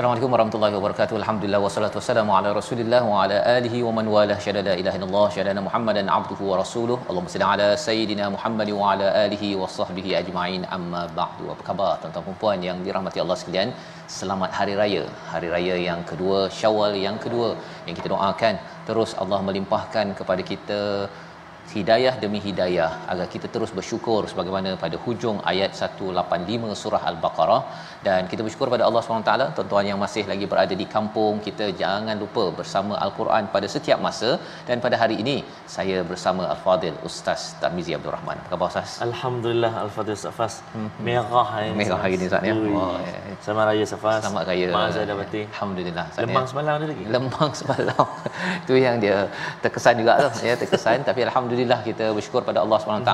Assalamualaikum warahmatullahi wabarakatuh. Alhamdulillah wassalatu wassalamu ala Rasulillah wa ala alihi wa man wala syada la ilaha illallah syada Muhammadan abduhu wa rasuluh. Allahumma salli ala sayidina Muhammad wa ala alihi wa sahbihi ajma'in. Amma ba'du. Apa khabar tuan-tuan dan puan yang dirahmati Allah sekalian? Selamat hari raya. Hari raya yang kedua, Syawal yang kedua yang kita doakan terus Allah melimpahkan kepada kita hidayah demi hidayah agar kita terus bersyukur sebagaimana pada hujung ayat 185 surah al-baqarah dan kita bersyukur pada Allah SWT tuan-tuan yang masih lagi berada di kampung kita jangan lupa bersama al-Quran pada setiap masa. Dan pada hari ini saya bersama al-fadil ustaz Tarmizi Abdul Rahman. Apa khabar ustaz? Alhamdulillah Al-Fatih Safas Merah hari ini Merah hari ini, Ustaz, ya? Oh, ya. Selamat Raya Safas selamat raya. Mazal alhamdulillah Ustaz, ya. Lembang semalam ada lagi? Lembang semalam. Itu yang dia terkesan juga tu ya terkesan. Tapi alhamdulillah kita bersyukur pada Allah SWT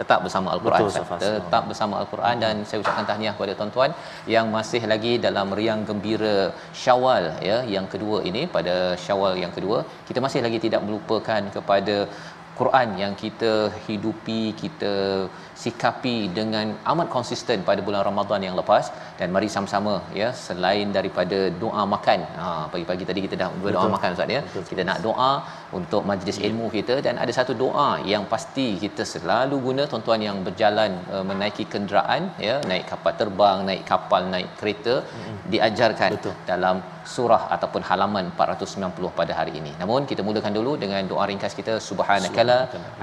tetap bersama al-Quran Betul, tetap bersama al-Quran. Dan saya ucapkan tahniah kepada tuan-tuan yang masih lagi dalam riang gembira Syawal ya yang kedua ini pada Syawal yang kedua kita masih lagi tidak melupakan kepada Quran yang kita hidupi kita sikapi dengan amat konsisten pada bulan Ramadan yang lepas. Dan mari sama-sama ya selain daripada doa makan. Ha pagi-pagi tadi kita dah berdoa Betul. makan ustaz ya. Betul, kita nak doa untuk majlis ilmu kita. Dan ada satu doa yang pasti kita selalu guna tuan-tuan yang berjalan uh, menaiki kenderaan ya naik kapal terbang naik kapal naik kereta diajarkan Betul. dalam surah ataupun halaman 490 pada hari ini. Namun kita mulakan dulu dengan doa ringkas kita. Subhanakala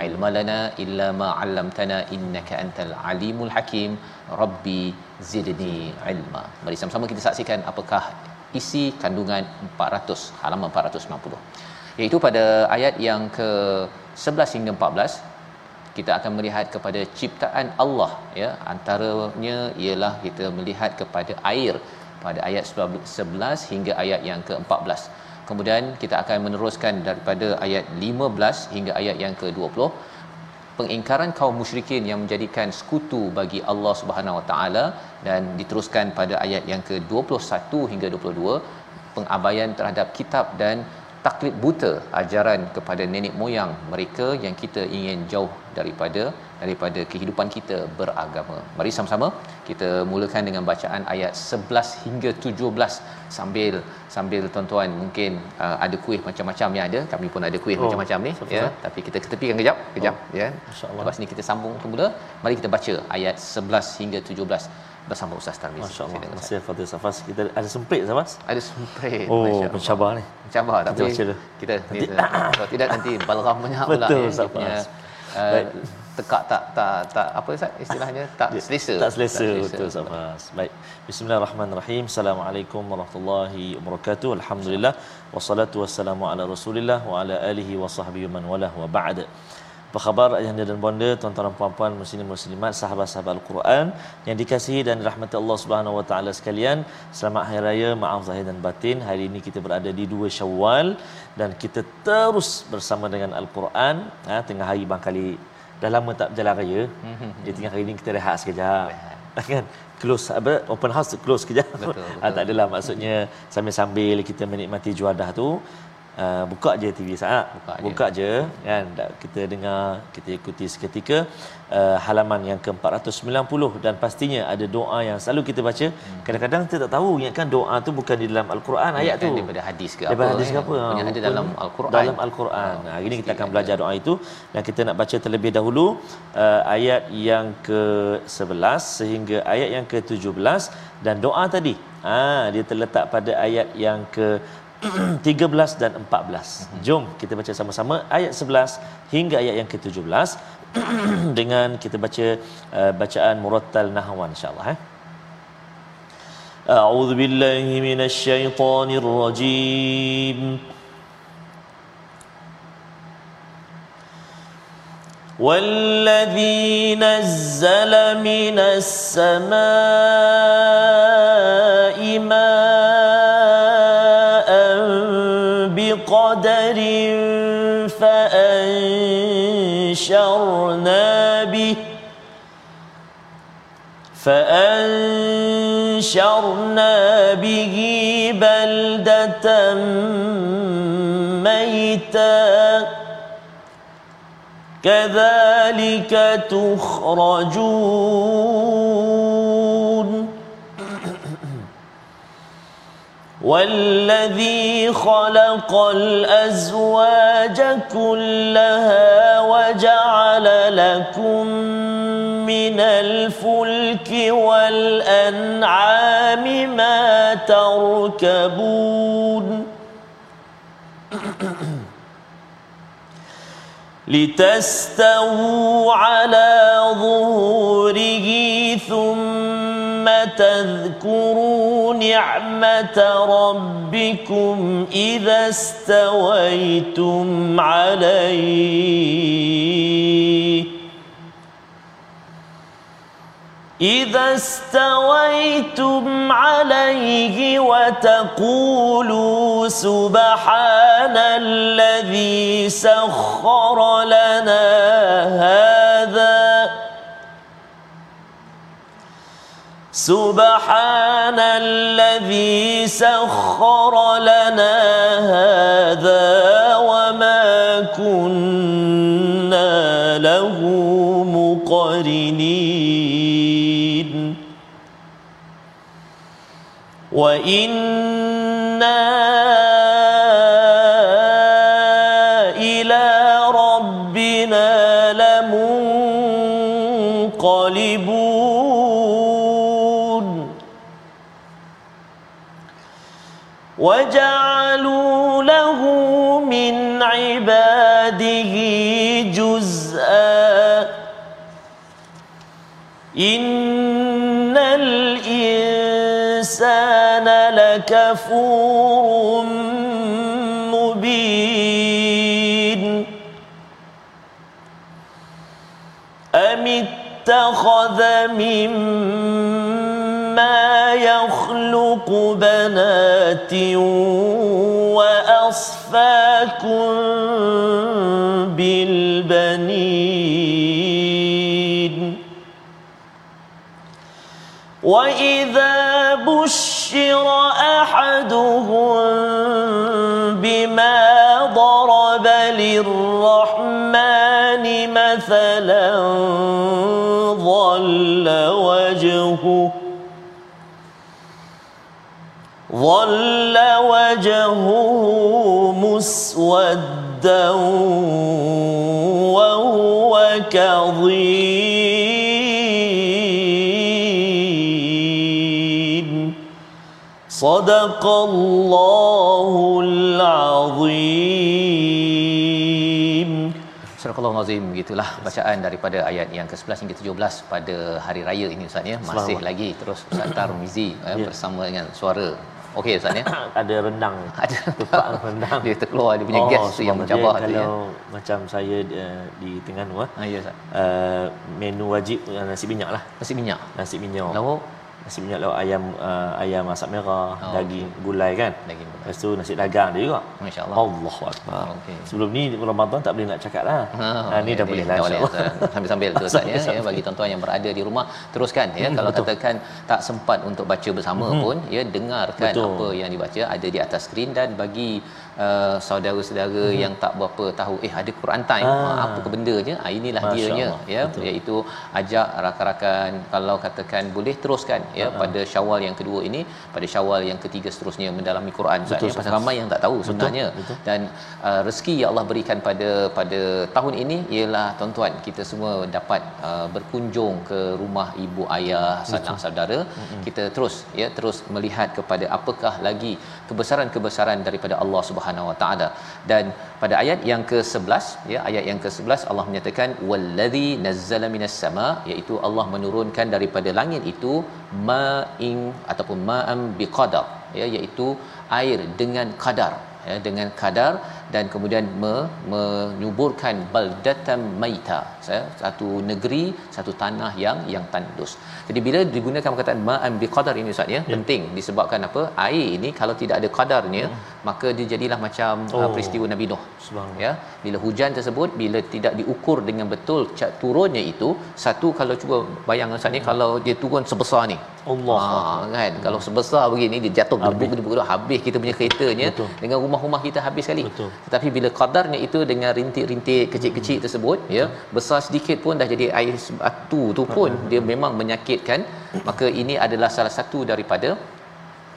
ilma lana illa ma 'allamtana innaka antal alimul hakim rabbi zidni ilma. Mari sama-sama kita saksikan apakah isi kandungan 400 halaman 490. Iaitu pada ayat yang ke 11 hingga 14 kita akan melihat kepada ciptaan Allah ya antaranya ialah kita melihat kepada air pada ayat 11 hingga ayat yang ke-14. Kemudian kita akan meneruskan daripada ayat 15 hingga ayat yang ke-20 pengingkaran kaum musyrikin yang menjadikan sekutu bagi Allah Subhanahu Wa Taala dan diteruskan pada ayat yang ke-21 hingga 22 pengabaian terhadap kitab dan taklid buta ajaran kepada nenek moyang mereka yang kita ingin jauh daripada daripada kehidupan kita beragama. Mari sama-sama kita mulakan dengan bacaan ayat 11 hingga 17 sambil sambil tuan-tuan mungkin uh, ada kuih macam-macam yang ada. Kami pun ada kuih Oh, macam-macam ni ya. Tapi kita ketepikan kejap, kejap oh, ya. Masya-Allah. Lepas ni kita sambung semula. Mari kita baca ayat 11 hingga 17 bersama Ustaz Tarmizi. Masya Allah. Masih Al-Fatih Safas Kita ada sempit Safas Ada sempit. Oh Masya Allah. mencabar ni Mencabar tapi baca dulu. kita ni, kalau tidak nanti balgam banyak pula Betul, ya, Ustaz punya uh, Baik. tekak tak tak tak apa Ustaz istilahnya tak Ya, selesa. Tak selesa betul Safas. Baik. Bismillahirrahmanirrahim. Assalamualaikum warahmatullahi wabarakatuh. Alhamdulillah wassalatu wassalamu ala Rasulillah wa ala alihi wa sahbihi man walah wa ba'd. Apa khabar ayahanda dan bonda, tuan-tuan dan puan-puan muslimin muslimat, sahabat-sahabat Al-Quran yang dikasihi dan dirahmati Allah Subhanahu wa taala sekalian. Selamat hari raya, maaf zahir dan batin. Hari ini kita berada di 2 Syawal dan kita terus bersama dengan Al-Quran ha, tengah hari bangkali dah lama tak berjalan raya. Jadi tengah hari ini kita rehat sekejap. Kan? Close apa open house close sekejap. Betul, Ah, tak adalah maksudnya sambil-sambil kita menikmati juadah tu uh, buka je TV saat. Buka je. buka je kan? Tak- kita dengar kita ikuti seketika. Uh, halaman yang ke-490 dan pastinya ada doa yang selalu kita baca. Hmm. kadang-kadang kita tak tahu ingatkan doa tu bukan di dalam al-Quran ayat tu. daripada hadis ke daripada apa hadis ke kan? apa. Ha, ada dalam al-Quran. Dalam al-Quran. Ha, hari ni kita akan belajar doa itu dan kita nak baca terlebih dahulu uh, ayat yang ke-11 sehingga ayat yang ke-17 dan doa tadi. Ah dia terletak pada ayat yang ke 13 dan 14. Jom kita baca sama-sama ayat 11 hingga ayat yang ke-17 dengan kita baca uh, bacaan murattal nahwan insya-Allah eh. أعوذ بالله من الشيطان الرجيم والذي نزل من السماء فأنشرنا به بلدة ميتا. كذلك تخرجون. والذي خلق الأزواج كلها وجعل لكم من الفلك والأنعام ما تركبون لتستووا على ظهوره ثم تذكروا نعمة ربكم إذا استويتم عليه إذا استويتم عليه وتقولوا سبحان الذي سخر لنا هذا سبحان الذي سخر لنا هذا وما كنا له مقرنين. وإنا لكفور مبين. أم اتخذ مما يخلق بنات وأصفاكم بالبنين؟ وإذا بشر أحدهم بما ضرب للرحمن مثلا ظل وجهه ظل وجهه مسودا وهو كظيم. صدق الله العظيم Surah Al-Azim begitulah bacaan daripada ayat yang ke-11 hingga 17 pada hari raya ini Ustaz ya. Masih Selamat. lagi terus Ustaz Tarmizi eh, Ya. bersama dengan suara. Okey Ustaz ya. ada rendang Ada tupak rendang dia terkeluar dia punya gas tu yang subhanallah. mencabar Dia tu ya. kalau macam saya uh, di Terengganu ah Ha ya Ustaz. uh, menu wajib uh, nasi minyak lah Nasi minyak. nasi minyak Lauk nasi minyak lauk ayam uh, ayam masak merah Oh, daging gulai kan daging gulai. lepas tu nasi dagang dia juga Masya-Allah. Allahu akbar Okey. sebelum ni Ramadan tak boleh nak cakap lah ha, ni dah boleh lah dah boleh insyaAllah. Ustaz. sambil-sambil tu Ustaz ya, ya bagi tuan-tuan yang berada di rumah teruskan ya kalau katakan tak sempat untuk baca bersama pun ya dengarkan Hmm, Betul. apa yang dibaca ada di atas skrin dan bagi uh, saudara-saudara hmm. yang tak berapa tahu eh ada Quran time Ah. ah. apa ke bendanya ah inilah Masya dianya Allah. ya Betul. iaitu ajak rakan-rakan kalau katakan boleh teruskan ya Ah. pada Syawal yang kedua ini pada Syawal yang ketiga seterusnya mendalami Quran Betul, ya pasal Ustaz. ramai yang tak tahu sebenarnya betul. dan uh, rezeki yang Allah berikan pada pada tahun ini ialah tuan-tuan kita semua dapat uh, berkunjung ke rumah ibu ayah sanak saudara mm-hmm. kita terus ya terus melihat kepada apakah lagi kebesaran-kebesaran daripada Allah Subhanahu Wa Taala. Dan pada ayat yang ke-11 ya ayat yang ke-11 Allah menyatakan wallazi nazzala minas sama iaitu Allah menurunkan daripada langit itu ma'in ataupun ma'am biqadar ya iaitu air dengan kadar ya dengan kadar dan kemudian me, menyuburkan baldatan maita ya, satu negeri satu tanah yang yang tandus jadi bila digunakan perkataan ma'an biqadar ini ustaz ya, ya penting disebabkan apa air ini kalau tidak ada kadarnya hmm. maka dia jadilah macam oh. uh, peristiwa Nabi Nuh Subhanallah. ya bila hujan tersebut bila tidak diukur dengan betul cat turunnya itu satu kalau cuba bayang ustaz ni hmm. kalau dia turun sebesar ni Allah. ha, kan hmm. kalau sebesar begini dia jatuh gebuk-gebuk habis kita punya keretanya Betul. dengan rumah-rumah kita habis sekali Betul. tetapi bila qadarnya itu dengan rintik-rintik kecil-kecil tersebut ya besar sedikit pun dah jadi air batu tu pun dia memang menyakitkan maka ini adalah salah satu daripada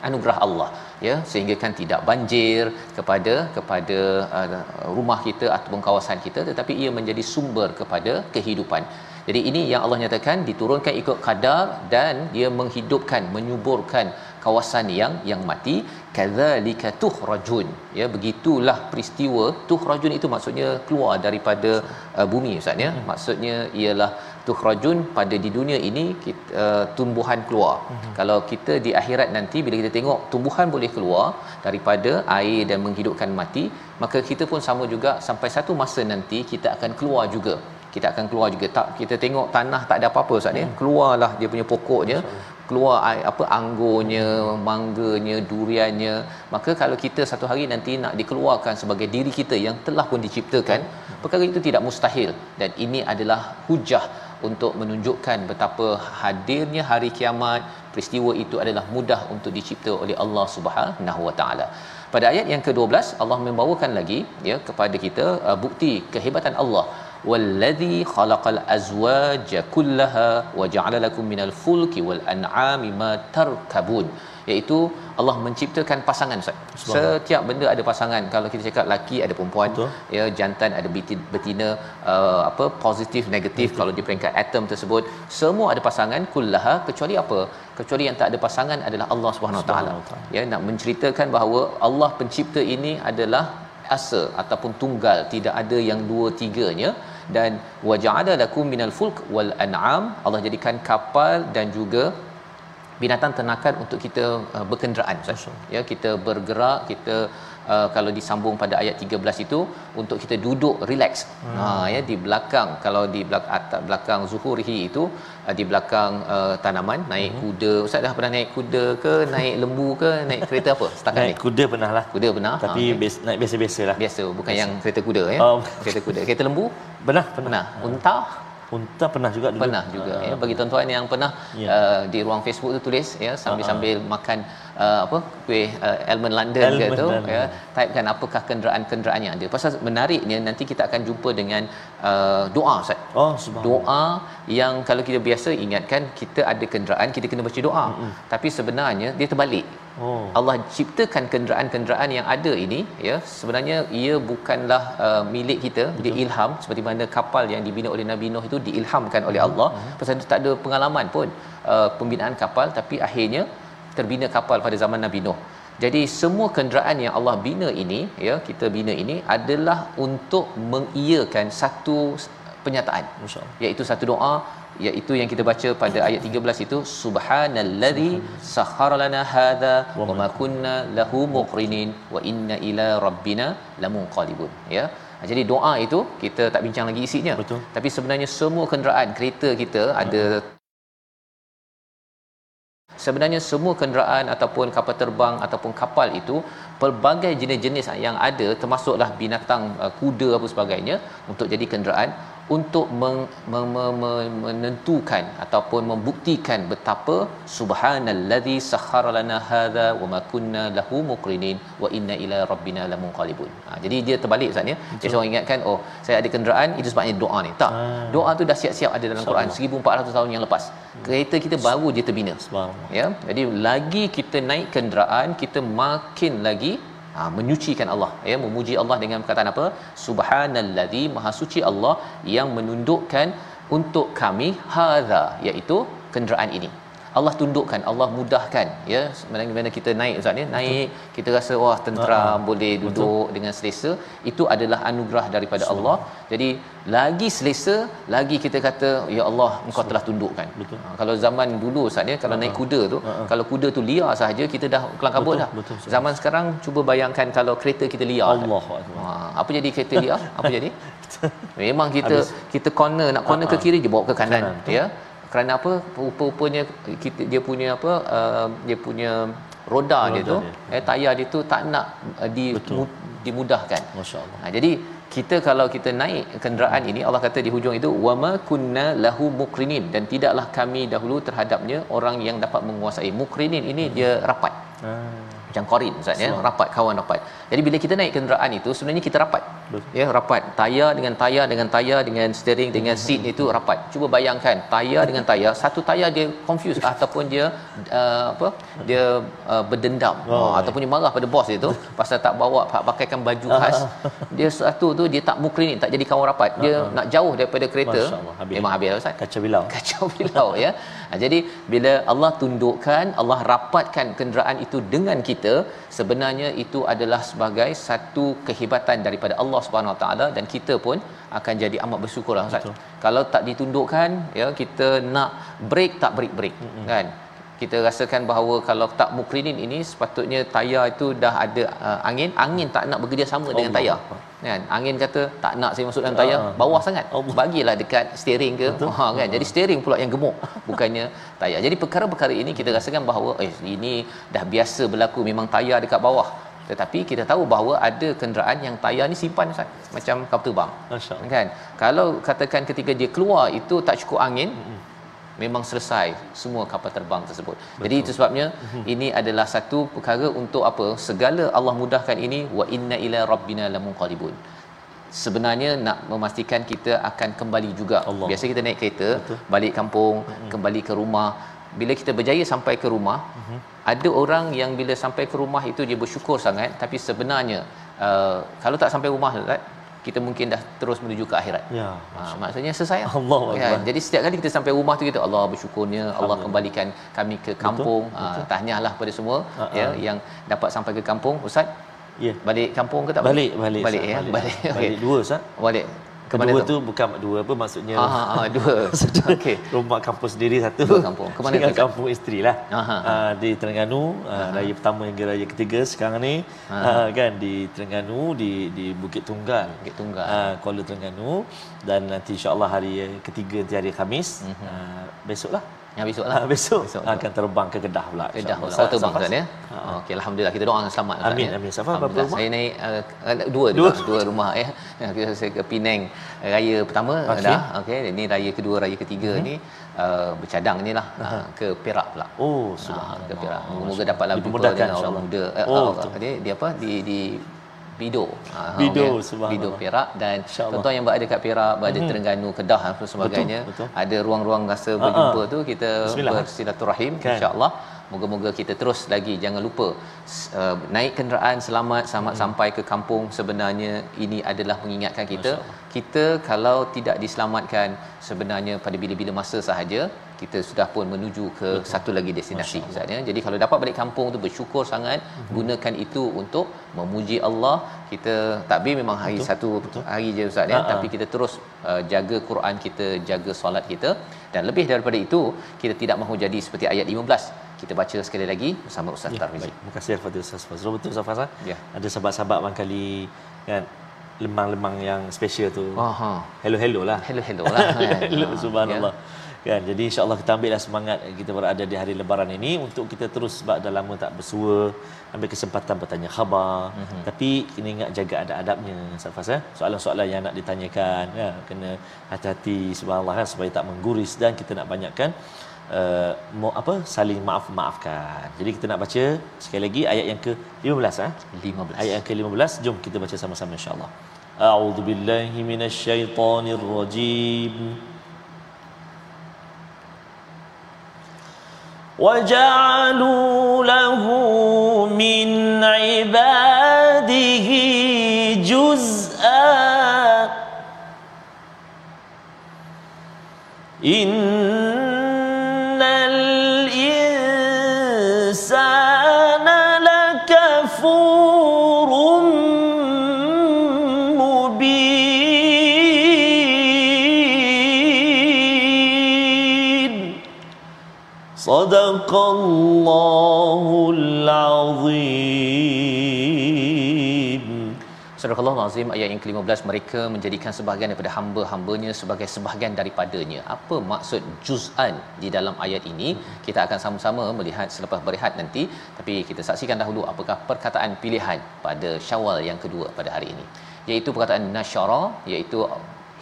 anugerah Allah ya sehingga kan tidak banjir kepada kepada uh, rumah kita ataupun kawasan kita tetapi ia menjadi sumber kepada kehidupan. Jadi ini yang Allah nyatakan diturunkan ikut kadar dan dia menghidupkan menyuburkan kawasan yang yang mati. Kadzalika tuhrajun ya begitulah peristiwa tuhrajun itu maksudnya keluar daripada uh, bumi ustaz ya. Maksudnya ialah tukhrajun pada di dunia ini kita, uh, tumbuhan keluar. Mm-hmm. Kalau kita di akhirat nanti bila kita tengok tumbuhan boleh keluar daripada air dan menghidupkan mati, maka kita pun sama juga sampai satu masa nanti kita akan keluar juga. Kita akan keluar juga. Tak kita tengok tanah tak ada apa-apa Ustaz ya. Keluarlah dia punya pokoknya. keluar apa anggurnya, mangganya, duriannya. Maka kalau kita satu hari nanti nak dikeluarkan sebagai diri kita yang telah pun diciptakan, perkara itu tidak mustahil dan ini adalah hujah untuk menunjukkan betapa hadirnya hari kiamat peristiwa itu adalah mudah untuk dicipta oleh Allah Subhanahu Wa Taala. Pada ayat yang ke-12 Allah membawakan lagi ya kepada kita uh, bukti kehebatan Allah wallazi khalaqal azwaja kullaha wa ja'ala lakum minal fulki wal an'ami ma tarkabun iaitu Allah menciptakan pasangan Ustaz. Setiap benda ada pasangan. Kalau kita cakap laki ada perempuan, Betul. ya jantan ada betin- betina uh, apa positif negatif kalau di peringkat atom tersebut semua ada pasangan kullaha kecuali apa? Kecuali yang tak ada pasangan adalah Allah Subhanahu ta'ala. Ya nak menceritakan bahawa Allah pencipta ini adalah asa ataupun tunggal tidak ada yang dua tiganya dan waja'ala lakum minal fulk wal an'am Allah jadikan kapal dan juga binatang ternakan untuk kita uh, berkenderaan Ustaz. ya kita bergerak kita uh, kalau disambung pada ayat 13 itu untuk kita duduk relax hmm. ha ya di belakang kalau di belakang atas belakang zuhurihi itu uh, di belakang uh, tanaman naik hmm. kuda Ustaz dah pernah naik kuda ke naik lembu ke naik kereta apa setakat ni Naik kuda pernah lah. kuda pernah Tapi ha, biasa, naik biasa-biasa lah. biasa bukan yang kereta kuda ya Oh. kereta kuda kereta lembu Pernah, pernah. pernah unta Unta pernah juga dulu. pernah juga ya bagi tuan-tuan yang pernah Ya. uh, di ruang Facebook tu tulis ya sambil-sambil makan uh, apa kuih uh, Almond London ke Almond tu London. ya typekan apakah kenderaan-kenderaan yang ada pasal menariknya nanti kita akan jumpa dengan uh, doa Ustaz Oh, subhanallah. doa yang kalau kita biasa ingatkan kita ada kenderaan kita kena baca doa mm-hmm. tapi sebenarnya dia terbalik Oh. Allah ciptakan kenderaan-kenderaan yang ada ini ya sebenarnya ia bukanlah uh, milik kita Betul. dia ilham seperti mana kapal yang dibina oleh Nabi Nuh itu diilhamkan oleh Allah Hmm. pasal itu tak ada pengalaman pun uh, pembinaan kapal tapi akhirnya terbina kapal pada zaman Nabi Nuh jadi semua kenderaan yang Allah bina ini ya kita bina ini adalah untuk mengiyakan satu penyataan Masya-Allah. iaitu satu doa iaitu yang kita baca pada ayat 13 itu subhanallazi sakhkhara lana hadza wa ma kunna lahu muqrinin wa inna ila rabbina lamunqalibun. Ya. Jadi doa itu kita tak bincang lagi isinya. Betul. tapi sebenarnya semua kenderaan kereta kita ada sebenarnya semua kenderaan ataupun kapal terbang ataupun kapal itu pelbagai jenis-jenis yang ada termasuklah binatang uh, kuda apa sebagainya untuk jadi kenderaan untuk meng, me, me, me, menentukan ataupun membuktikan betapa subhanallazi sakhkhara lana hadza wa ma kunna lahu muqrinin wa inna ila rabbina lamunqalibun. Ha, jadi dia terbalik Ustaz ya. Dia orang ingatkan oh saya ada kenderaan itu sebabnya doa ni. Tak. Doa tu dah siap-siap ada dalam Quran 1400 tahun yang lepas. Kereta kita baru je terbina. Ya. Jadi lagi kita naik kenderaan kita makin lagi ha, menyucikan Allah. Ya memuji Allah dengan perkataan apa? Subhanallazi maha suci Allah yang menundukkan untuk kami hadza iaitu kenderaan ini Allah tundukkan Allah mudahkan ya mana kita naik ustaz ni naik kita rasa wah tenteram uh-huh. boleh duduk Betul. dengan selesa itu adalah anugerah daripada Betul. Allah jadi lagi selesa lagi kita kata ya Allah engkau telah tundukkan Betul. Ha, kalau zaman dulu ustaz ya kalau uh-huh. naik kuda tu uh-huh. kalau kuda tu liar sahaja kita dah kelang kabut dah Betul. zaman sekarang cuba bayangkan kalau kereta kita liar Allah ha, apa jadi kereta liar apa jadi memang kita Habis. kita corner nak corner uh-huh. ke kiri je bawa ke kanan, kanan. ya kerana apa? Rupa-rupanya kita dia punya apa uh, dia punya roda, roda dia tu dia. eh tayar dia tu tak nak uh, di mu, dimudahkan. Masyaallah. Ha, jadi kita kalau kita naik kenderaan ini Allah kata di hujung itu wama kunna lahu mukrinin. Dan tidaklah kami dahulu terhadapnya orang yang dapat menguasai. Mukrinin ini hmm. dia rapat. Hmm macam korin ustaz ya. Rapat kawan rapat. Jadi bila kita naik kenderaan itu sebenarnya kita rapat. Betul. ya rapat. Tayar dengan tayar dengan tayar dengan steering dengan seat itu rapat. Cuba bayangkan tayar dengan tayar satu tayar dia confuse ataupun dia uh, apa dia uh, berdendam. Oh, oh, ataupun dia marah pada bos dia tu pasal tak bawa pakaikan baju khas. Dia satu tu dia tak mukrin tak jadi kawan rapat. Dia nak jauh daripada kereta habis. memang habis ustaz. Kacau bilau. Kacau bilau ya jadi bila Allah tundukkan Allah rapatkan kenderaan itu dengan kita sebenarnya itu adalah sebagai satu kehebatan daripada Allah Subhanahu Wa Taala dan kita pun akan jadi amat bersyukurlah Ustaz. Kalau tak ditundukkan ya kita nak break tak break-break mm-hmm. kan. Kita rasakan bahawa kalau tak mukrinin ini sepatutnya tayar itu dah ada uh, angin, angin tak nak bekerja sama dengan tayar. Kan? Angin kata tak nak saya masuk dalam tayar, uh, bawah sangat. Allah. Bagilah dekat steering ke. Ha kan. Jadi steering pula yang gemuk bukannya tayar. Jadi perkara-perkara ini kita rasakan bahawa eh ini dah biasa berlaku memang tayar dekat bawah. Tetapi kita tahu bahawa ada kenderaan yang tayar ni simpan Ustaz. Macam kapal terbang. Kan? Kalau katakan ketika dia keluar itu tak cukup angin, mm-hmm memang selesai semua kapal terbang tersebut. Betul. Jadi itu sebabnya mm-hmm. ini adalah satu perkara untuk apa? Segala Allah mudahkan ini wa inna ila rabbina lamunqalibun. Sebenarnya nak memastikan kita akan kembali juga. Allah. Biasa kita naik kereta, Betul. balik kampung, mm-hmm. kembali ke rumah. Bila kita berjaya sampai ke rumah, mm-hmm. ada orang yang bila sampai ke rumah itu dia bersyukur sangat tapi sebenarnya uh, kalau tak sampai rumah kita mungkin dah terus menuju ke akhirat. Ya. Ha, maksudnya selesai. Allah. Ya, jadi setiap kali kita sampai rumah tu kita Allah bersyukurnya Allah kembalikan kami ke kampung. Betul. Ha, tahniahlah pada semua uh-huh. ya yang dapat sampai ke kampung. Ustaz. Ya. Balik kampung ke tak balik? Balik, balik. Balik, ya. balik. Balik. Okay. balik dua Ustaz. Balik. Kedua tu? tu bukan dua apa maksudnya ha ha dua. Okey. Rumah kampung sendiri satu. Dua kampung. Ke mana tu kampung isteri lah uh, di Terengganu. Uh, raya pertama hingga raya ketiga sekarang ni. Uh, kan di Terengganu di di Bukit Tunggal. Bukit Tunggal. Uh, Kuala Terengganu. Dan nanti insyaallah hari ketiga nanti hari Khamis. Uh-huh. uh, besoklah yang besok lah. Ha, besok, besok akan terbang ke Kedah pula. Kedah pula. Oh, terbang Ustaz ya. Ha. Okey, alhamdulillah kita doa selamat Ustaz. Amin, ya. amin. Safa berapa rumah? Saya naik uh, dua, dua. dua rumah ya. Kita saya ke Penang raya pertama okay. dah. Okey, ini raya kedua, raya ketiga hmm. ni uh, bercadang ni lah uh, ke Perak pula. Oh, subhanallah. Uh, ke Perak. Moga-moga dapatlah berjumpa dengan orang muda. Uh, oh, dia, dia apa? Di di Bido. Ha, Bido okay. subhanallah. Bido Perak dan tuan-tuan yang berada kat Perak, berada hmm. Terengganu, Kedah dan sebagainya, betul, betul. ada ruang-ruang rasa ah, berjumpa uh-huh. tu kita bersilaturahim kan. insya-Allah. Moga-moga kita terus lagi jangan lupa uh, naik kenderaan selamat selamat hmm. sampai ke kampung sebenarnya ini adalah mengingatkan kita kita kalau tidak diselamatkan sebenarnya pada bila-bila masa sahaja kita sudah pun menuju ke Betul. satu lagi destinasi misalnya jadi kalau dapat balik kampung tu bersyukur sangat hmm. gunakan itu untuk memuji Allah kita takbir memang hari Betul. satu Betul. hari je ustaz ya tapi kita terus uh, jaga Quran kita jaga solat kita dan lebih daripada itu kita tidak mahu jadi seperti ayat 15 kita baca sekali lagi bersama Ustaz ya, Tarmizi. Terima kasih kepada Ustaz Fazrul. Betul Ustaz Fazrul. Ya. Ada sahabat-sahabat barangkali kan lemang-lemang yang special tu. Aha. Hello hello lah. Hello hello lah. hello, subhanallah. Ya kan? Jadi insyaallah kita ambillah semangat kita berada di hari lebaran ini untuk kita terus sebab dah lama tak bersua ambil kesempatan bertanya khabar. Mm-hmm. tapi kena ingat jaga adab-adabnya Safas ya soalan-soalan yang nak ditanyakan ya kena hati-hati subhanallah kan supaya tak mengguris dan kita nak banyakkan uh, mau apa saling maaf maafkan jadi kita nak baca sekali lagi ayat yang ke-15 ah 15 ayat yang ke-15 jom kita baca sama-sama insyaallah. A'udzubillahi minasyaitonirrajim وجعلوا له من عباده جزءا إن صدق الله العظيم Surah Allah Azim ayat yang ke-15 mereka menjadikan sebahagian daripada hamba-hambanya sebagai sebahagian daripadanya. Apa maksud juz'an di dalam ayat ini? Kita akan sama-sama melihat selepas berehat nanti. Tapi kita saksikan dahulu apakah perkataan pilihan pada Syawal yang kedua pada hari ini. Iaitu perkataan nasyara iaitu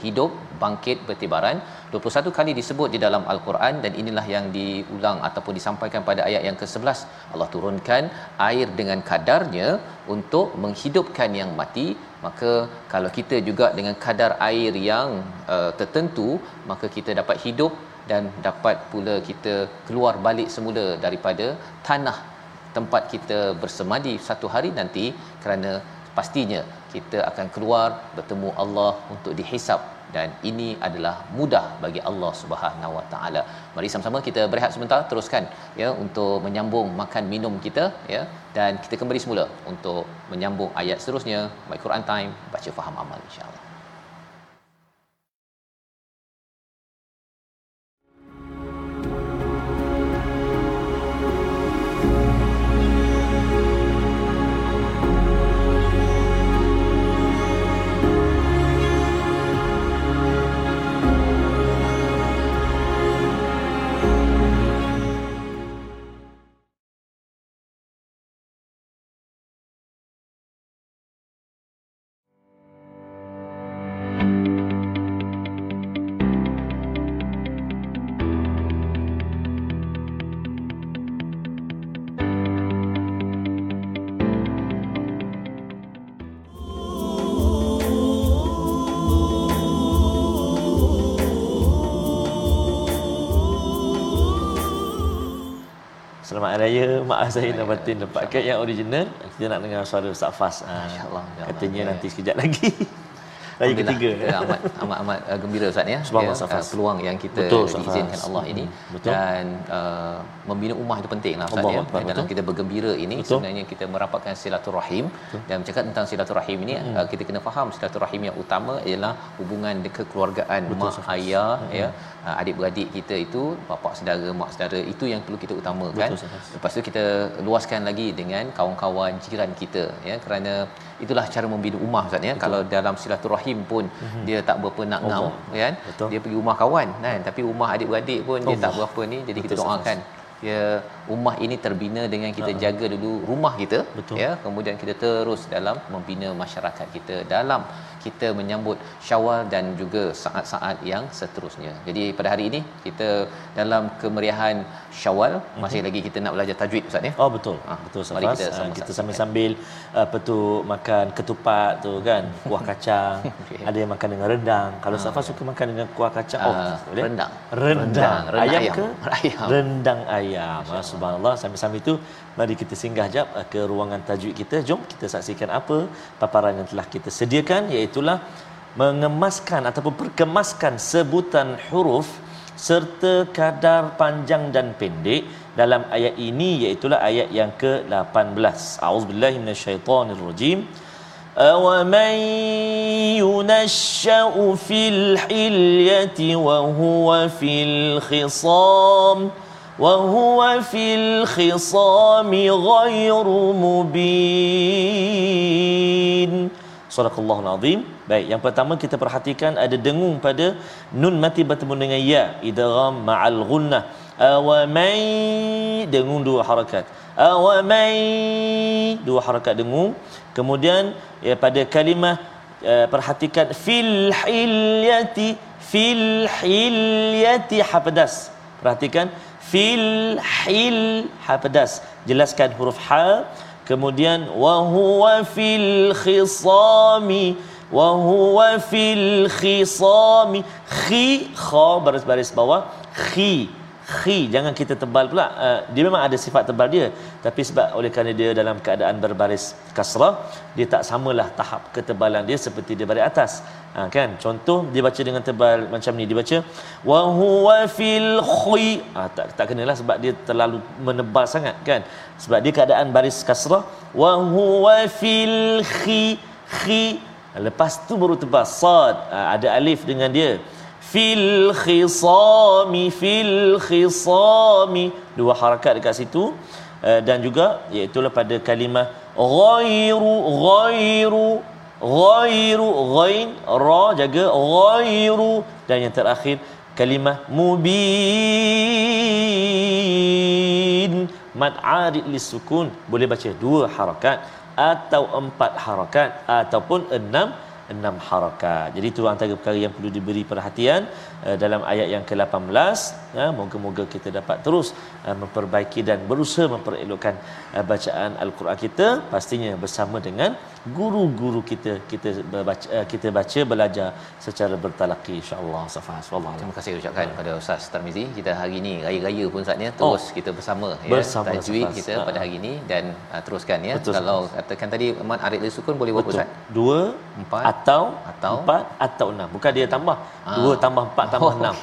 hidup bangkit bertibaran 21 kali disebut di dalam al-Quran dan inilah yang diulang ataupun disampaikan pada ayat yang ke-11 Allah turunkan air dengan kadarnya untuk menghidupkan yang mati. Maka kalau kita juga dengan kadar air yang uh, tertentu maka kita dapat hidup dan dapat pula kita keluar balik semula daripada tanah tempat kita bersemadi satu hari nanti kerana pastinya kita akan keluar bertemu Allah untuk dihisap dan ini adalah mudah bagi Allah Subhanahu Wa Taala. Mari sama-sama kita berehat sebentar teruskan ya untuk menyambung makan minum kita ya dan kita kembali semula untuk menyambung ayat seterusnya My Quran Time baca faham amal insya-Allah. Selamat Hari Raya Maaf saya nak batin Dapatkan yang original Kita nak dengar suara Ustaz Fas ha, Masya-Allah. Katanya Ya. nanti sekejap lagi Raya ketiga. Ya, amat amat amat uh, gembira Ustaz ya. Ya, uh, peluang yang kita Betul, diizinkan Allah ini Hmm, betul. dan uh, membina ummah itu penting lah Ustaz Allah ya. Akbar, Dalam betul. kita bergembira ini Betul. sebenarnya kita merapatkan silaturahim dan bercakap tentang silaturahim ini Hmm. uh, kita kena faham silaturahim yang utama ialah hubungan kekeluargaan Betul, mak ayah Hmm. ya adik-beradik kita itu bapa saudara mak saudara itu yang perlu kita utamakan. Betul, Safas. Lepas tu kita luaskan lagi dengan kawan-kawan jiran kita ya kerana itulah cara membina ummah Ustaz ya. Kalau dalam silaturahim pun mm-hmm. dia tak berapa nak ngau Allah. kan. Betul. Dia pergi rumah kawan kan tapi rumah adik-beradik pun dia tak Allah. berapa ni jadi kita Betul, Safas. doakan ya ummah ini terbina dengan kita jaga dulu rumah kita Betul. ya kemudian kita terus dalam membina masyarakat kita dalam kita menyambut Syawal dan juga saat-saat yang seterusnya. Jadi pada hari ini kita dalam kemeriahan Syawal masih lagi kita nak belajar tajwid Ustaz ya. Oh betul. Ah, betul Safas. mari kita sama-sama kita sambil-sambil apa tu makan ketupat tu kan, kuah kacang. Okey. Ada yang makan dengan rendang. Kalau Safas suka makan dengan kuah kacang, oh boleh. rendang. Rendang. Rendang, rendang ayam, ayam. ke? Ayam. Rendang ayam. Ah, subhanallah. Sambil-sambil tu mari kita singgah jap ah, ke ruangan tajwid kita. Jom kita saksikan apa paparan yang telah kita sediakan iaitu mengemaskan ataupun perkemaskan sebutan huruf serta kadar panjang dan pendek dalam ayat ini iaitu ayat yang ke-18. A'udzubillahi minasyaitonirrajim. أَوَمَن يُنَشَّأُ فِي الْحِلْيَةِ وَهُوَ فِي الْخِصَامِ وَهُوَ فِي الْخِصَامِ غَيْرُ مُبِينٍ صدق الله العظيم Baik, yang pertama kita perhatikan ada dengung pada nun mati bertemu dengan ya idgham ma'al gunnah. Awamai dengung dua harakat. Awamai dua harakat dengung. Kemudian ya, pada kalimah uh, perhatikan fil hilyati fil hilyati hafadas. Perhatikan fil hil hafadas. Jelaskan huruf ha. Kemudian wa huwa fil khisami. Wa huwa fil khisami. Khi kha baris baris bawah. Khi khi jangan kita tebal pula uh, dia memang ada sifat tebal dia. Tapi sebab oleh kerana dia dalam keadaan berbaris kasrah dia tak samalah tahap ketebalan dia seperti dia baris atas. Ha, kan? Contoh dia baca dengan tebal macam ni. Dia baca wa huwa fil khi ha, tak tak kenalah sebab dia terlalu menebal sangat kan? Sebab dia keadaan baris kasrah. Wa huwa fil khi. Khi lepas tu baru tebal. Sad. Ha, ada alif dengan dia fil khisami fil khisami. Dua harakat dekat situ. Uh, dan juga iaitu pada kalimah ghairu ghairu ghairu ghain ra jaga ghairu. Dan yang terakhir kalimah mubin mad arid lisukun boleh baca dua harakat atau empat harakat ataupun enam enam harakat. Jadi itu antara perkara yang perlu diberi perhatian dalam ayat yang ke-18. Ya, moga-moga kita dapat terus uh, memperbaiki dan berusaha memperelokkan uh, bacaan al-Quran kita pastinya bersama dengan guru-guru kita kita baca kita baca belajar secara bertalaqi insya-Allah safa Allah. Terima kasih ucapkan kepada Ustaz Tarmizi. Kita hari ini raya-raya pun saatnya terus oh, kita bersama ya bersama tajwid kita uh, pada hari ini dan uh, teruskan ya. Betul, Kalau katakan tadi Mat Arif Sukun boleh buat Ustaz? Dua, empat, atau atau empat atau enam. Bukan dia tambah. Ah. Dua tambah empat tambah oh, enam.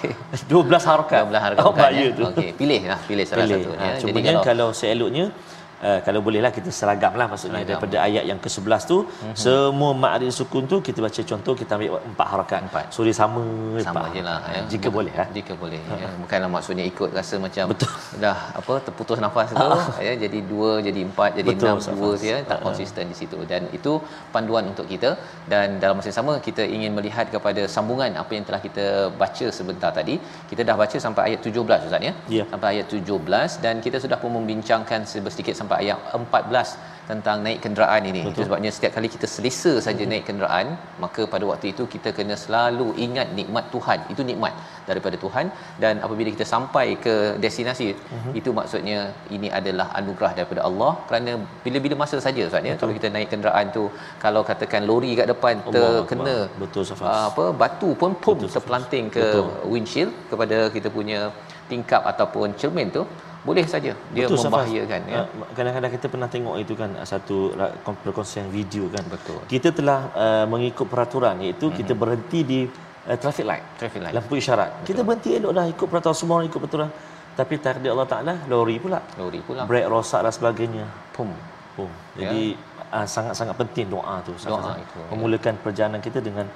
Dua belas harakat. Dua belas harakat. Oh, bahaya ya? tu. Okey, pilih lah. Pilih salah pilih. satu. Ha, ya. Jadi kalau, kalau seeloknya Uh, kalau bolehlah kita seragam lah maksudnya seragam. daripada ayat yang ke-11 tu mm-hmm. semua ma'rif sukun tu kita baca contoh kita ambil empat harakat empat. so dia sama sama je lah ya. jika Bukan, boleh lah jika boleh uh ya. bukanlah maksudnya ikut rasa macam Betul. dah apa terputus nafas tu uh ya jadi dua jadi empat jadi Betul, enam dua ya tak uh konsisten di situ dan itu panduan untuk kita dan dalam masa yang sama kita ingin melihat kepada sambungan apa yang telah kita baca sebentar tadi kita dah baca sampai ayat 17 Ustaz ya yeah. sampai ayat 17 dan kita sudah pun membincangkan sedikit sampai ayat 14 tentang naik kenderaan ini. Betul. Itu sebabnya setiap kali kita selesa saja uh-huh. naik kenderaan, maka pada waktu itu kita kena selalu ingat nikmat Tuhan. Itu nikmat daripada Tuhan dan apabila kita sampai ke destinasi, uh-huh. itu maksudnya ini adalah anugerah daripada Allah kerana bila-bila masa saja Ustaz ya. Kalau kita naik kenderaan tu, kalau katakan lori kat depan terkena betul uh, apa batu pun pum terpelanting ke betul. windshield kepada kita punya tingkap ataupun cermin tu boleh saja. Dia Betul, membahayakan ya. Uh, kadang-kadang kita pernah tengok itu kan satu perkongsian video kan. Betul. kita telah uh, mengikut peraturan iaitu mm-hmm. kita berhenti di uh, traffic light. Traffic light. Lampu isyarat. Betul. kita berhenti elok dah ikut peraturan semua orang ikut peraturan. Tapi takdir Allah Taala lori pula. Lori pula. Brake rosak dan sebagainya. Pum. Pum. Jadi ya. uh, sangat-sangat penting doa tu doa itu ya. memulakan ya. perjalanan kita dengan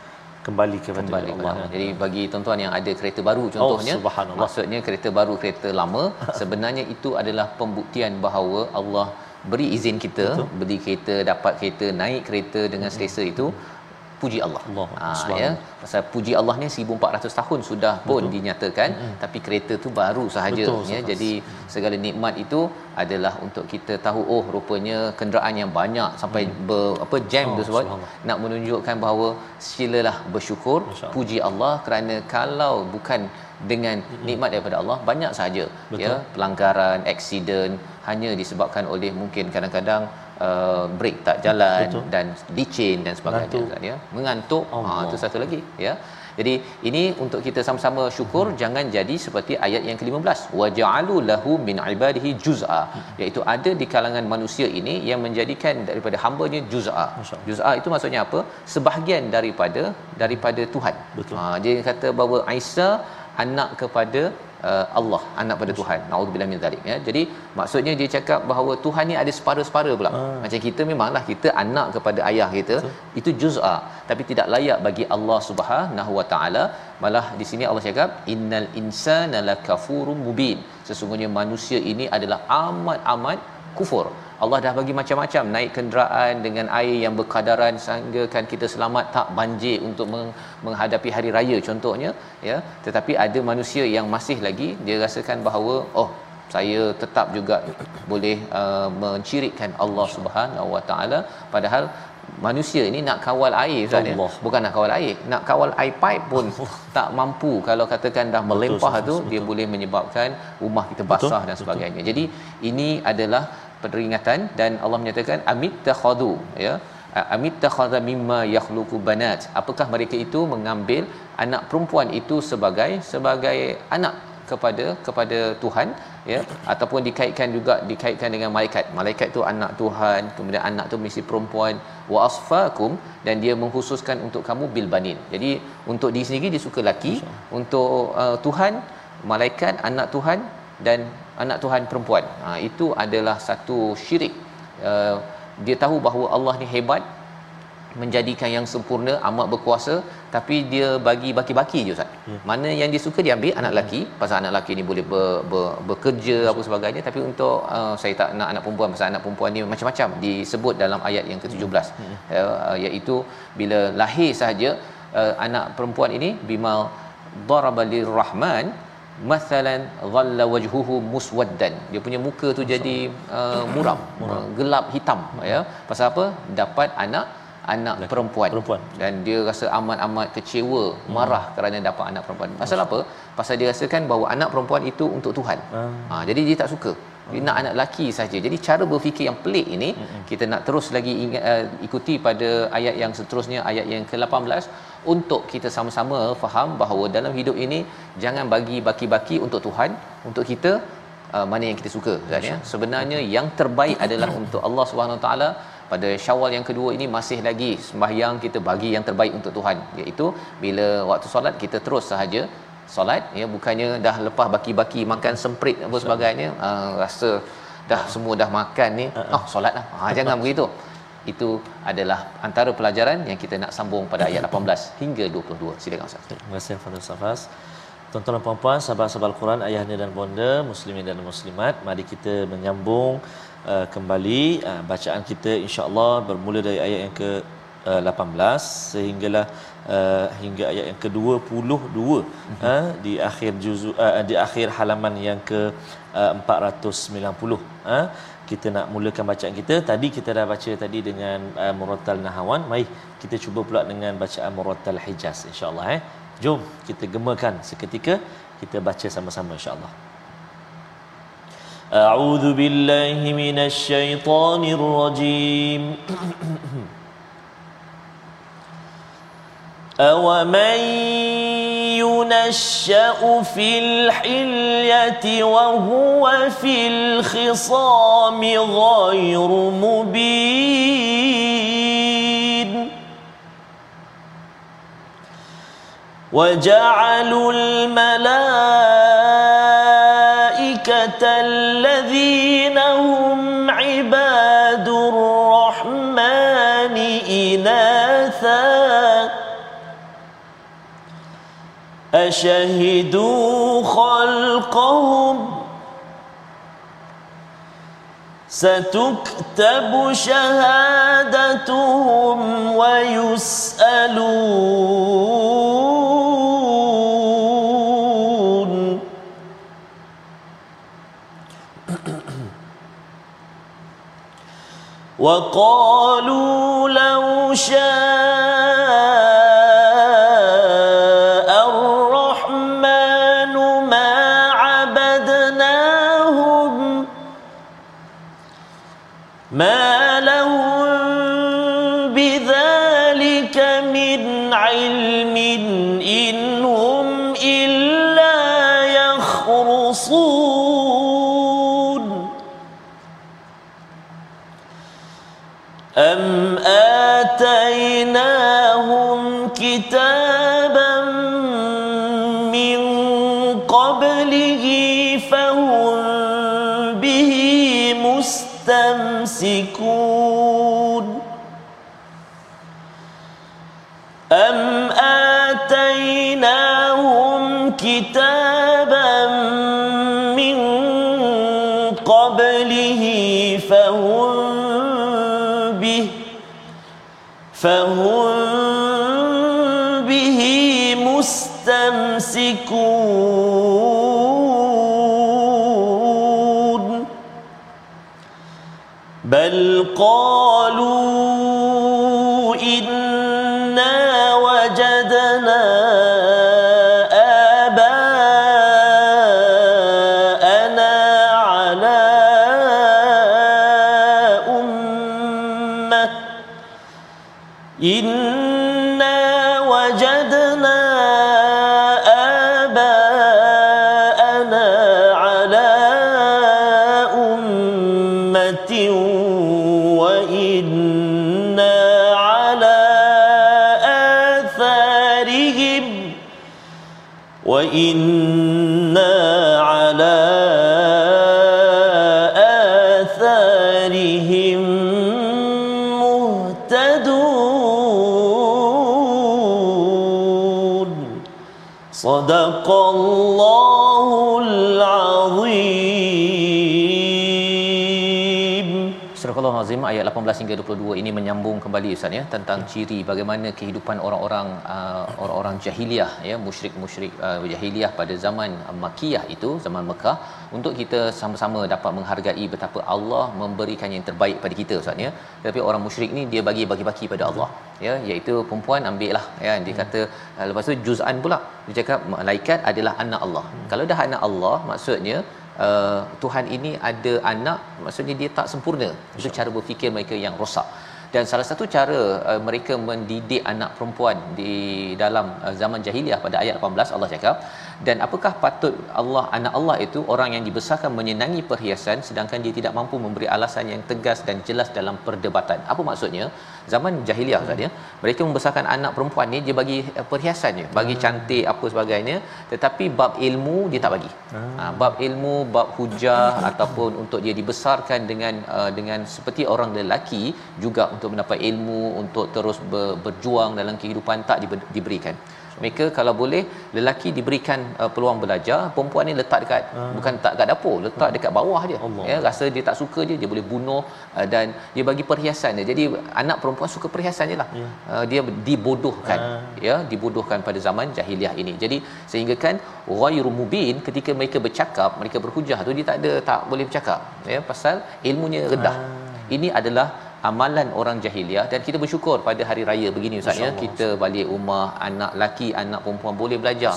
kembali kepada kembali Allah. Allah. Jadi bagi tuan-tuan yang ada kereta baru contohnya, oh, maksudnya kereta baru, kereta lama, sebenarnya itu adalah pembuktian bahawa Allah beri izin kita Betul. beli kereta, dapat kereta, naik kereta dengan selesa itu puji Allah. Allah ha, ya. Pasal puji Allah ni 1400 tahun sudah pun Betul. dinyatakan mm-hmm. tapi kereta tu baru sahaja Betul, ya. Jadi segala nikmat itu adalah untuk kita tahu oh rupanya kenderaan yang banyak sampai mm. ber, apa jam oh, tu sebab nak menunjukkan bahawa silalah bersyukur puji Allah kerana kalau bukan dengan mm-hmm. nikmat daripada Allah banyak sahaja ya pelanggaran aksiden hanya disebabkan oleh mungkin kadang-kadang uh, brake tak jalan Betul. dan licin dan sebagainya kan ya. Mengantuk. Ha itu satu lagi ya. Jadi ini untuk kita sama-sama syukur hmm. jangan jadi seperti ayat yang ke-15 waja'alu lahu min ibadihi juz'a. Hmm. iaitu ada di kalangan manusia ini yang menjadikan daripada hamba-Nya juz'a. Juz'a itu maksudnya apa? Sebahagian daripada daripada Tuhan. Betul. Ha, dia kata bahawa Aisyah anak kepada uh, Allah anak pada Tuhan. Naudzubillah min zalik ya. Jadi maksudnya dia cakap bahawa Tuhan ni ada separa-separa pula. Uh. macam kita memanglah kita anak kepada ayah kita Betul. itu juz'a. Tapi tidak layak bagi Allah Subhanahu wa taala. Malah di sini Allah cakap innal insana lakafurum mubin. Sesungguhnya manusia ini adalah amat amat kufur Allah dah bagi macam-macam. Naik kenderaan dengan air yang berkadaran sehingga kita selamat tak banjir untuk meng- menghadapi hari raya contohnya ya. Tetapi ada manusia yang masih lagi dia rasakan bahawa oh saya tetap juga boleh uh, mencirikan Allah Subhanahu Wa Taala. Padahal manusia ini nak kawal air Ustaz ya. Allah. bukan nak kawal air nak kawal air pipe pun tak mampu. Kalau katakan dah melempah Ustaz, tu betul. dia boleh menyebabkan rumah kita basah Betul, dan sebagainya. Jadi ini adalah peringatan dan Allah menyatakan amit takhadu ya. Amit takhadha mimma yakhluqu banat. Apakah mereka itu mengambil anak perempuan itu sebagai sebagai anak kepada kepada Tuhan ya? Ataupun dikaitkan juga dikaitkan dengan malaikat. Malaikat tu anak Tuhan kemudian anak tu mesti perempuan. Wa asfakum dan dia mengkhususkan untuk kamu bil banin. Jadi untuk diri sendiri dia suka laki untuk uh, Tuhan malaikat anak Tuhan dan anak Tuhan perempuan ha, itu adalah satu syirik uh, dia tahu bahawa Allah ni hebat menjadikan yang sempurna amat berkuasa tapi dia bagi baki-baki je Ustaz. Hmm. Mana yang dia suka dia ambil anak lelaki pasal anak lelaki ni boleh ber, ber, bekerja apa sebagainya tapi untuk uh, saya tak nak anak perempuan pasal anak perempuan ni macam-macam disebut dalam ayat yang ke-17 hmm. uh, iaitu bila lahir sahaja uh, anak perempuan ini bimal daraba lirrahman mathalan dhalla wajhuhu muswaddan dia punya muka tu jadi uh, muram, muram. gelap hitam ya pasal apa dapat anak anak perempuan. perempuan. dan dia rasa amat-amat kecewa marah hmm. kerana dapat anak perempuan pasal apa pasal dia rasakan bahawa anak perempuan itu untuk Tuhan Ah. ha, jadi dia tak suka dia nak anak lelaki saja. Jadi cara berfikir yang pelik ini kita nak terus lagi ingat, uh, ikuti pada ayat yang seterusnya ayat yang ke-18 untuk kita sama-sama faham bahawa dalam hidup ini jangan bagi baki-baki untuk Tuhan, untuk kita uh, mana yang kita suka Ustaz ya. Sebenarnya yang terbaik adalah untuk Allah Subhanahu taala pada Syawal yang kedua ini masih lagi sembahyang kita bagi yang terbaik untuk Tuhan iaitu bila waktu solat kita terus sahaja solat ya bukannya dah lepas baki-baki makan semprit apa sebagainya. Uh, rasa dah semua dah makan ni oh solatlah ha jangan begitu. Itu adalah antara pelajaran yang kita nak sambung pada ayat 18 hingga 22 silakan ustaz. Terima kasih Fadil Safas. Tuan-tuan dan puan-puan, sahabat-sahabat Al-Quran, ayahanda dan bonda, muslimin dan muslimat, mari kita menyambung uh, kembali uh, bacaan kita insya-Allah bermula dari ayat yang ke uh, 18 sehinggalah uh, hingga ayat yang ke-22 mm-hmm. uh, di akhir juzu uh, di akhir halaman yang ke uh, 490 uh, kita nak mulakan bacaan kita tadi kita dah baca tadi dengan uh, murattal nahawan mari kita cuba pula dengan bacaan murattal hijaz insyaallah eh jom kita gemakan seketika kita baca sama-sama insyaallah أعوذ بالله من الشيطان الرجيم أومن ينشأ في الحلية وهو في الخصام غير مبين وجعلوا الملائكة الذين أشهدوا خلقهم؟ ستكتب شهادتهم ويسألون. وقالوا لو شاء يمسكون أم آتيناهم كتابا من قبله فهم به فهم به مستمسكون إن صدق الله العظيم Surah Al-Azim ayat 18 hingga 22 ini menyambung kembali Ustaz ya tentang ciri bagaimana kehidupan orang-orang uh, orang-orang jahiliah ya musyrik-musyrik uh, jahiliah pada zaman uh, Makkiyah itu zaman Mekah untuk kita sama-sama dapat menghargai betapa Allah memberikan yang terbaik pada kita Ustaz ya. Tapi orang musyrik ni dia bagi bagi-bagi pada Allah ya. Iaitu perempuan ambil lah ya. Dia kata uh, lepas tu juz'an pula dia cakap malaikat adalah anak Allah. Kalau dah anak Allah maksudnya uh, Tuhan ini ada anak maksudnya dia tak sempurna. Itu cara berfikir mereka yang rosak. Dan salah satu cara uh, mereka mendidik anak perempuan di dalam uh, zaman jahiliah pada ayat 18 Allah cakap dan apakah patut Allah anak Allah itu orang yang dibesarkan menyenangi perhiasan sedangkan dia tidak mampu memberi alasan yang tegas dan jelas dalam perdebatan? Apa maksudnya? Zaman jahiliah ya. Mereka membesarkan anak perempuan ni dia bagi uh, perhiasannya bagi cantik apa sebagainya. Tetapi bab ilmu dia tak bagi. Ha, bab ilmu bab hujah ataupun untuk dia dibesarkan dengan uh, dengan seperti orang lelaki juga untuk mendapat ilmu untuk terus ber, berjuang dalam kehidupan tak diber, diberikan mereka kalau boleh lelaki diberikan uh, peluang belajar perempuan ni letak dekat uh. bukan tak dekat dapur letak dekat bawah je Allah. ya rasa dia tak suka je dia boleh bunuh uh, dan dia bagi perhiasan dia jadi anak perempuan suka perhiasan je lah Ya. uh, dia dibodohkan Ah. ya dibodohkan pada zaman jahiliah ini jadi sehingga kan ghairu mubin ketika mereka bercakap mereka berhujah tu dia tak ada tak boleh bercakap ya pasal ilmunya rendah ini adalah amalan orang jahiliah dan kita bersyukur pada hari raya begini ustaz ya. Kita balik rumah anak laki anak perempuan boleh belajar.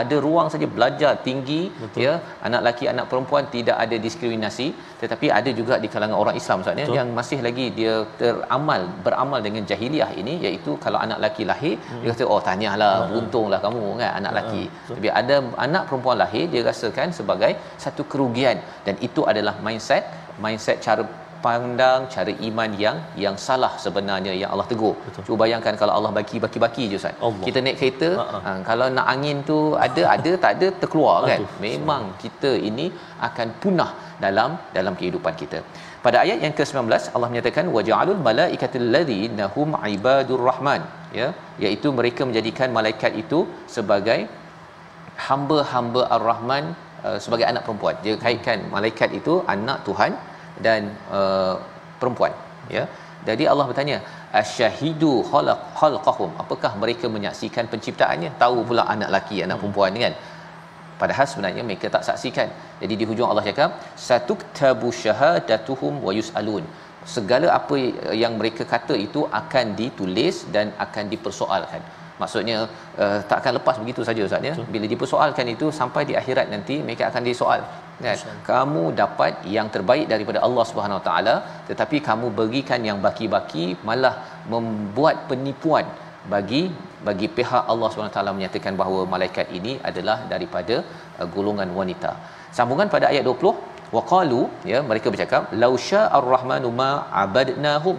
Ada ruang saja belajar tinggi Betul. ya. Anak laki anak perempuan tidak ada diskriminasi tetapi ada juga di kalangan orang Islam ustaz ya yang masih lagi dia teramal beramal dengan jahiliah ini iaitu kalau anak laki lahir hmm. dia kata oh tahniahlah beruntunglah kamu kan anak laki betul. tapi ada anak perempuan lahir dia rasakan sebagai satu kerugian. Dan itu adalah mindset mindset cara pandang cara iman yang yang salah sebenarnya yang Allah tegur. Betul. Cuba bayangkan kalau Allah bagi baki-baki je Ustaz. Allah. Kita naik kereta, Ha-ha. ha, kalau nak angin tu ada ada tak ada terkeluar kan. Aduh, Memang kita ini akan punah dalam dalam kehidupan kita. Pada ayat yang ke-19 Allah menyatakan waja'alul malaikatal ladzina hum ibadur rahman ya iaitu mereka menjadikan malaikat itu sebagai hamba-hamba ar-rahman uh, sebagai anak perempuan. Dia kaitkan malaikat itu anak Tuhan dan uh, perempuan ya. Jadi Allah bertanya asyahidu khalaq khalqahum apakah mereka menyaksikan penciptaannya? Tahu pula anak laki anak perempuan kan? Padahal sebenarnya mereka tak saksikan. Jadi di hujung Allah cakap satuktabu syahadatuhum wa yusalun. Segala apa yang mereka kata itu akan ditulis dan akan dipersoalkan. Maksudnya uh, tak akan lepas begitu saja ustaz ya. Bila dipersoalkan itu sampai di akhirat nanti mereka akan disoal kan? Kamu dapat yang terbaik daripada Allah Subhanahu Wa Taala tetapi kamu berikan yang baki-baki malah membuat penipuan bagi bagi pihak Allah Subhanahu Wa Taala menyatakan bahawa malaikat ini adalah daripada uh, golongan wanita. Sambungan pada ayat 20 waqalu ya mereka bercakap lausya ar-rahmanu ma abadnahum.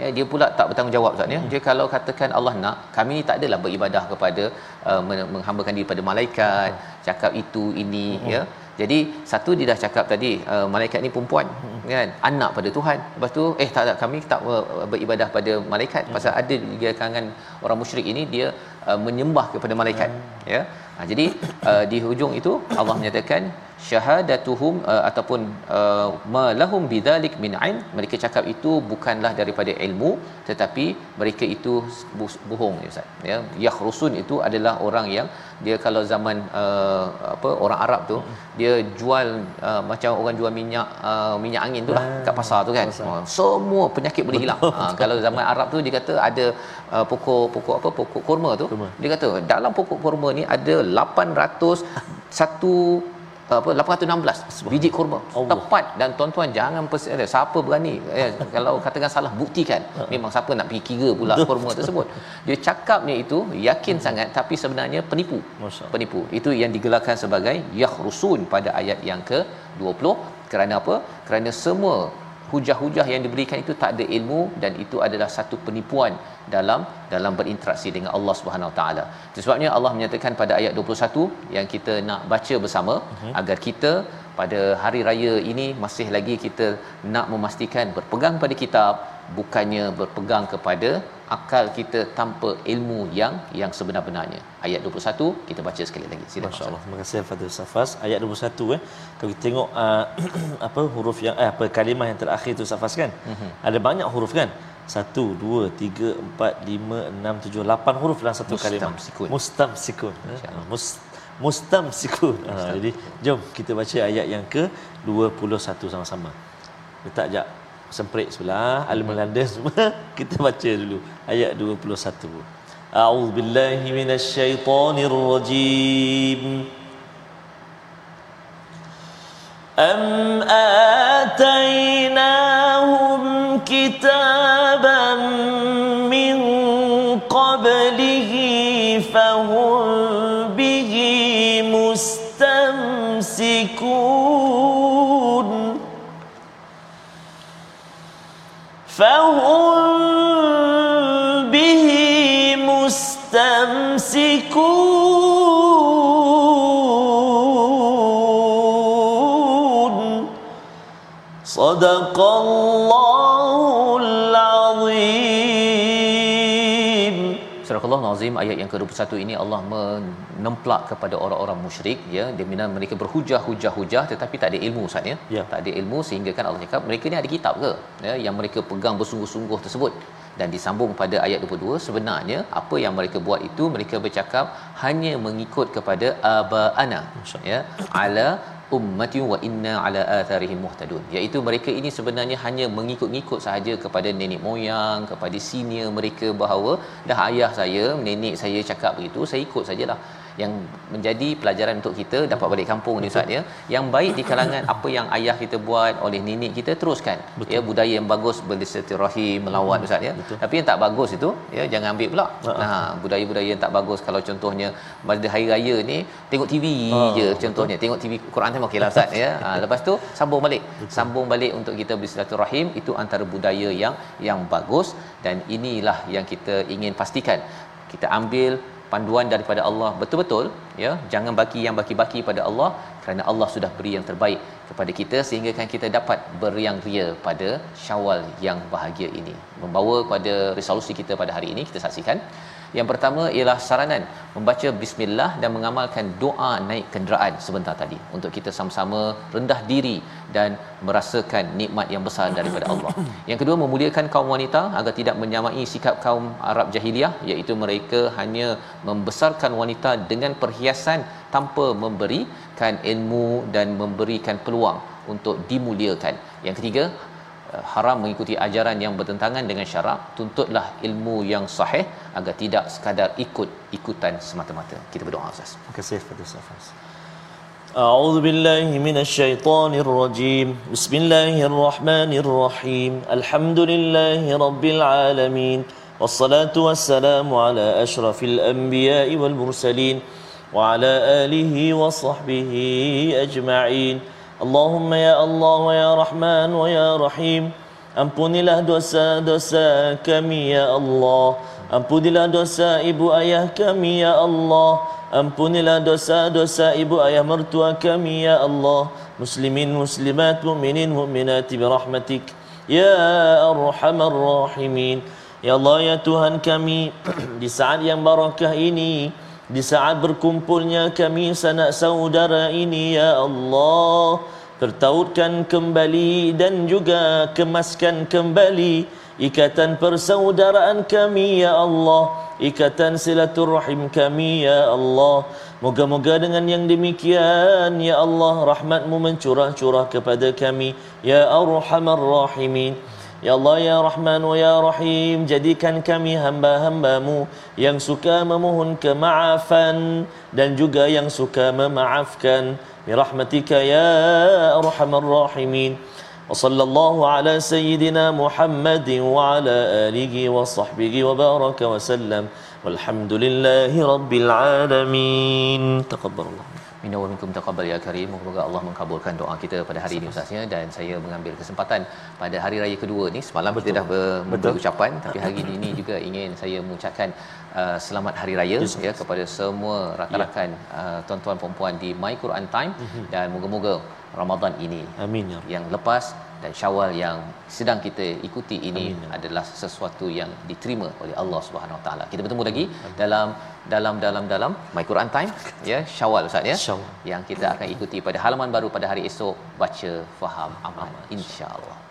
Ya dia pula tak bertanggungjawab Ustaz ya. Dia kalau katakan Allah nak kami ni tak adalah beribadah kepada uh, men- menghambakan diri pada malaikat cakap itu ini ya jadi satu dia dah cakap tadi uh, malaikat ni perempuan kan? Anak pada Tuhan. Lepas tu eh tak tak kami tak ber- beribadah pada malaikat. Pasal ada di kalangan orang musyrik ini dia uh, menyembah kepada malaikat. Ya? Ha, jadi uh, di hujung itu Allah menyatakan syahadatuhum uh, ataupun uh, ma lahum bidzalik min ilm. Mereka cakap itu bukanlah daripada ilmu tetapi mereka itu bohong ya ustaz. Ya yakhrusun itu adalah orang yang dia kalau zaman uh, apa orang Arab tu dia jual uh, macam orang jual minyak uh, minyak angin tu lah kat pasar tu kan. oh, semua penyakit boleh hilang. Ha, kalau zaman Arab tu dia kata ada uh, pokok pokok apa pokok kurma tu Kurma. dia kata dalam pokok kurma ni ada 800 satu apa 816 biji kurma. Allah. tepat. Dan tuan-tuan jangan pers- eh, siapa berani eh, kalau katakan salah buktikan. Memang siapa nak pergi kira pula kurma tersebut. Dia cakapnya itu yakin sangat tapi sebenarnya penipu. Penipu. Itu yang digelarkan sebagai yakhrusun pada ayat yang ke-20 kerana apa? Kerana semua hujah-hujah yang diberikan itu tak ada ilmu dan itu adalah satu penipuan dalam dalam berinteraksi dengan Allah Subhanahu Wa Taala. Sebabnya Allah menyatakan pada ayat 21 yang kita nak baca bersama uh-huh. agar kita pada hari raya ini masih lagi kita nak memastikan berpegang pada kitab bukannya berpegang kepada akal kita tanpa ilmu yang yang sebenar-benarnya. Ayat 21 kita baca sekali lagi. Silakan. Masya Allah. Terima kasih Fadil Safas. Ayat 21 eh. Kalau kita tengok uh, apa huruf yang eh, apa kalimah yang terakhir tu Safas kan? Mm-hmm. Ada banyak huruf kan? Satu, dua, tiga, empat, lima, enam, tujuh, lapan huruf dalam satu kalimah. Mustamsikun. Mustamsikun. eh. Mus, mustamsikun. Ha, jadi jom kita baca ayat yang ke 21 sama-sama. Letak jap semprit sebelah, al melanda semua. Kita baca dulu ayat 21. A'udzu billahi minasyaitonir rajim. فهم به مستمسكون. صدق الله Nazim ayat yang ke-21 ini Allah menemplak kepada orang-orang musyrik ya. Di mana mereka berhujah-hujah-hujah tetapi tak ada ilmu Ustaz ya. Ya. Tak ada ilmu sehingga kan Allah cakap mereka ni ada kitab ke? Ya yang mereka pegang bersungguh-sungguh tersebut. Dan disambung pada ayat 22 sebenarnya apa yang mereka buat itu mereka bercakap hanya mengikut kepada abaana ya. Ala ummati wa inna ala atharihim muhtadun. Iaitu mereka ini sebenarnya hanya mengikut-ngikut sahaja kepada nenek moyang kepada senior mereka bahawa dah ayah saya nenek saya cakap begitu saya ikut sajalah yang menjadi pelajaran untuk kita dapat balik kampung ni ustaz ya. Yang baik di kalangan apa yang ayah kita buat oleh nenek kita teruskan. Betul. ya budaya yang bagus bersilaturahim melawat ustaz ya. Betul. tapi yang tak bagus itu ya jangan ambil pula. Nah budaya-budaya yang tak bagus kalau contohnya pada hari raya ni tengok TV Ha, je contohnya. Tengok TV Quran time okeylah ustaz ya. Ha, lepas tu sambung balik. Sambung balik untuk kita bersilaturahim itu antara budaya yang yang bagus. Dan inilah yang kita ingin pastikan. Kita ambil panduan daripada Allah. Betul-betul ya jangan bagi yang baki-baki pada Allah kerana Allah sudah beri yang terbaik kepada kita sehingga kan kita dapat beriang ria pada Syawal yang bahagia ini. Membawa pada resolusi kita pada hari ini kita saksikan yang pertama ialah saranan membaca bismillah dan mengamalkan doa naik kenderaan sebentar tadi untuk kita sama-sama rendah diri dan merasakan nikmat yang besar daripada Allah. Yang kedua memuliakan kaum wanita agar tidak menyamai sikap kaum Arab jahiliah iaitu mereka hanya membesarkan wanita dengan perhiasan tanpa memberikan ilmu dan memberikan peluang untuk dimuliakan. Yang ketiga haram mengikuti ajaran yang bertentangan dengan syarak tuntutlah ilmu yang sahih agar tidak sekadar ikut ikutan semata-mata kita berdoa ustaz Terima kasih Fadil Safas. أعوذ بالله من الشيطان الرجيم بسم الله الرحمن الرحيم الحمد لله رب العالمين والصلاة والسلام على أشرف الأنبياء والمرسلين وعلى آله وصحبه أجمعين Allahumma ya Allah wa ya Rahman wa ya Rahim. Ampunilah dosa-dosa kami ya Allah. Ampunilah dosa ibu ayah kami ya Allah. Ampunilah dosa-dosa ibu ayah mertua kami ya Allah. Muslimin muslimat mu'minin mu'minati birahmatik Ya Arhamar Rahimin. Ya Allah ya Tuhan kami Di saat yang barakah ini di saat berkumpulnya kami sanak saudara ini ya Allah Pertautkan kembali dan juga kemaskan kembali Ikatan persaudaraan kami ya Allah Ikatan silaturahim kami ya Allah. Moga-moga dengan yang demikian Ya Allah rahmatmu mencurah-curah kepada kami Ya Arhamar Rahimin Ya Allah ya Rahman wa ya Rahim jadikan kami hamba-hambamu yang suka memohon kemaafan dan juga yang suka memaafkan. Bi rahmatika ya arhamar rahimin. Wa sallallahu ala sayyidina Muhammad wa ala alihi wa sahbihi wa baraka wa sallam. والحمد rabbil alamin. العالمين تقبل Minna wa minkum taqabbal ya karim. Moga Allah mengkabulkan doa kita pada hari ini ustaznya dan saya mengambil kesempatan pada hari raya kedua ni semalam Betul. kita dah memberi ucapan tapi hari ini juga ingin saya mengucapkan uh, selamat hari raya yes, ya kepada semua ya. rakan-rakan yeah. uh, tuan-tuan puan-puan di My Quran Time mm-hmm. dan moga-moga Ramadan ini Amin, ya. yang lepas dan Syawal yang sedang kita ikuti ini Amin. Adalah sesuatu yang diterima oleh Allah Subhanahu Wa Taala. Kita bertemu lagi Amin. dalam dalam dalam dalam My Quran Time ya Syawal Ustaz ya. Syawal. Yang kita akan ikuti pada halaman baru pada hari esok baca faham amal insya-Allah.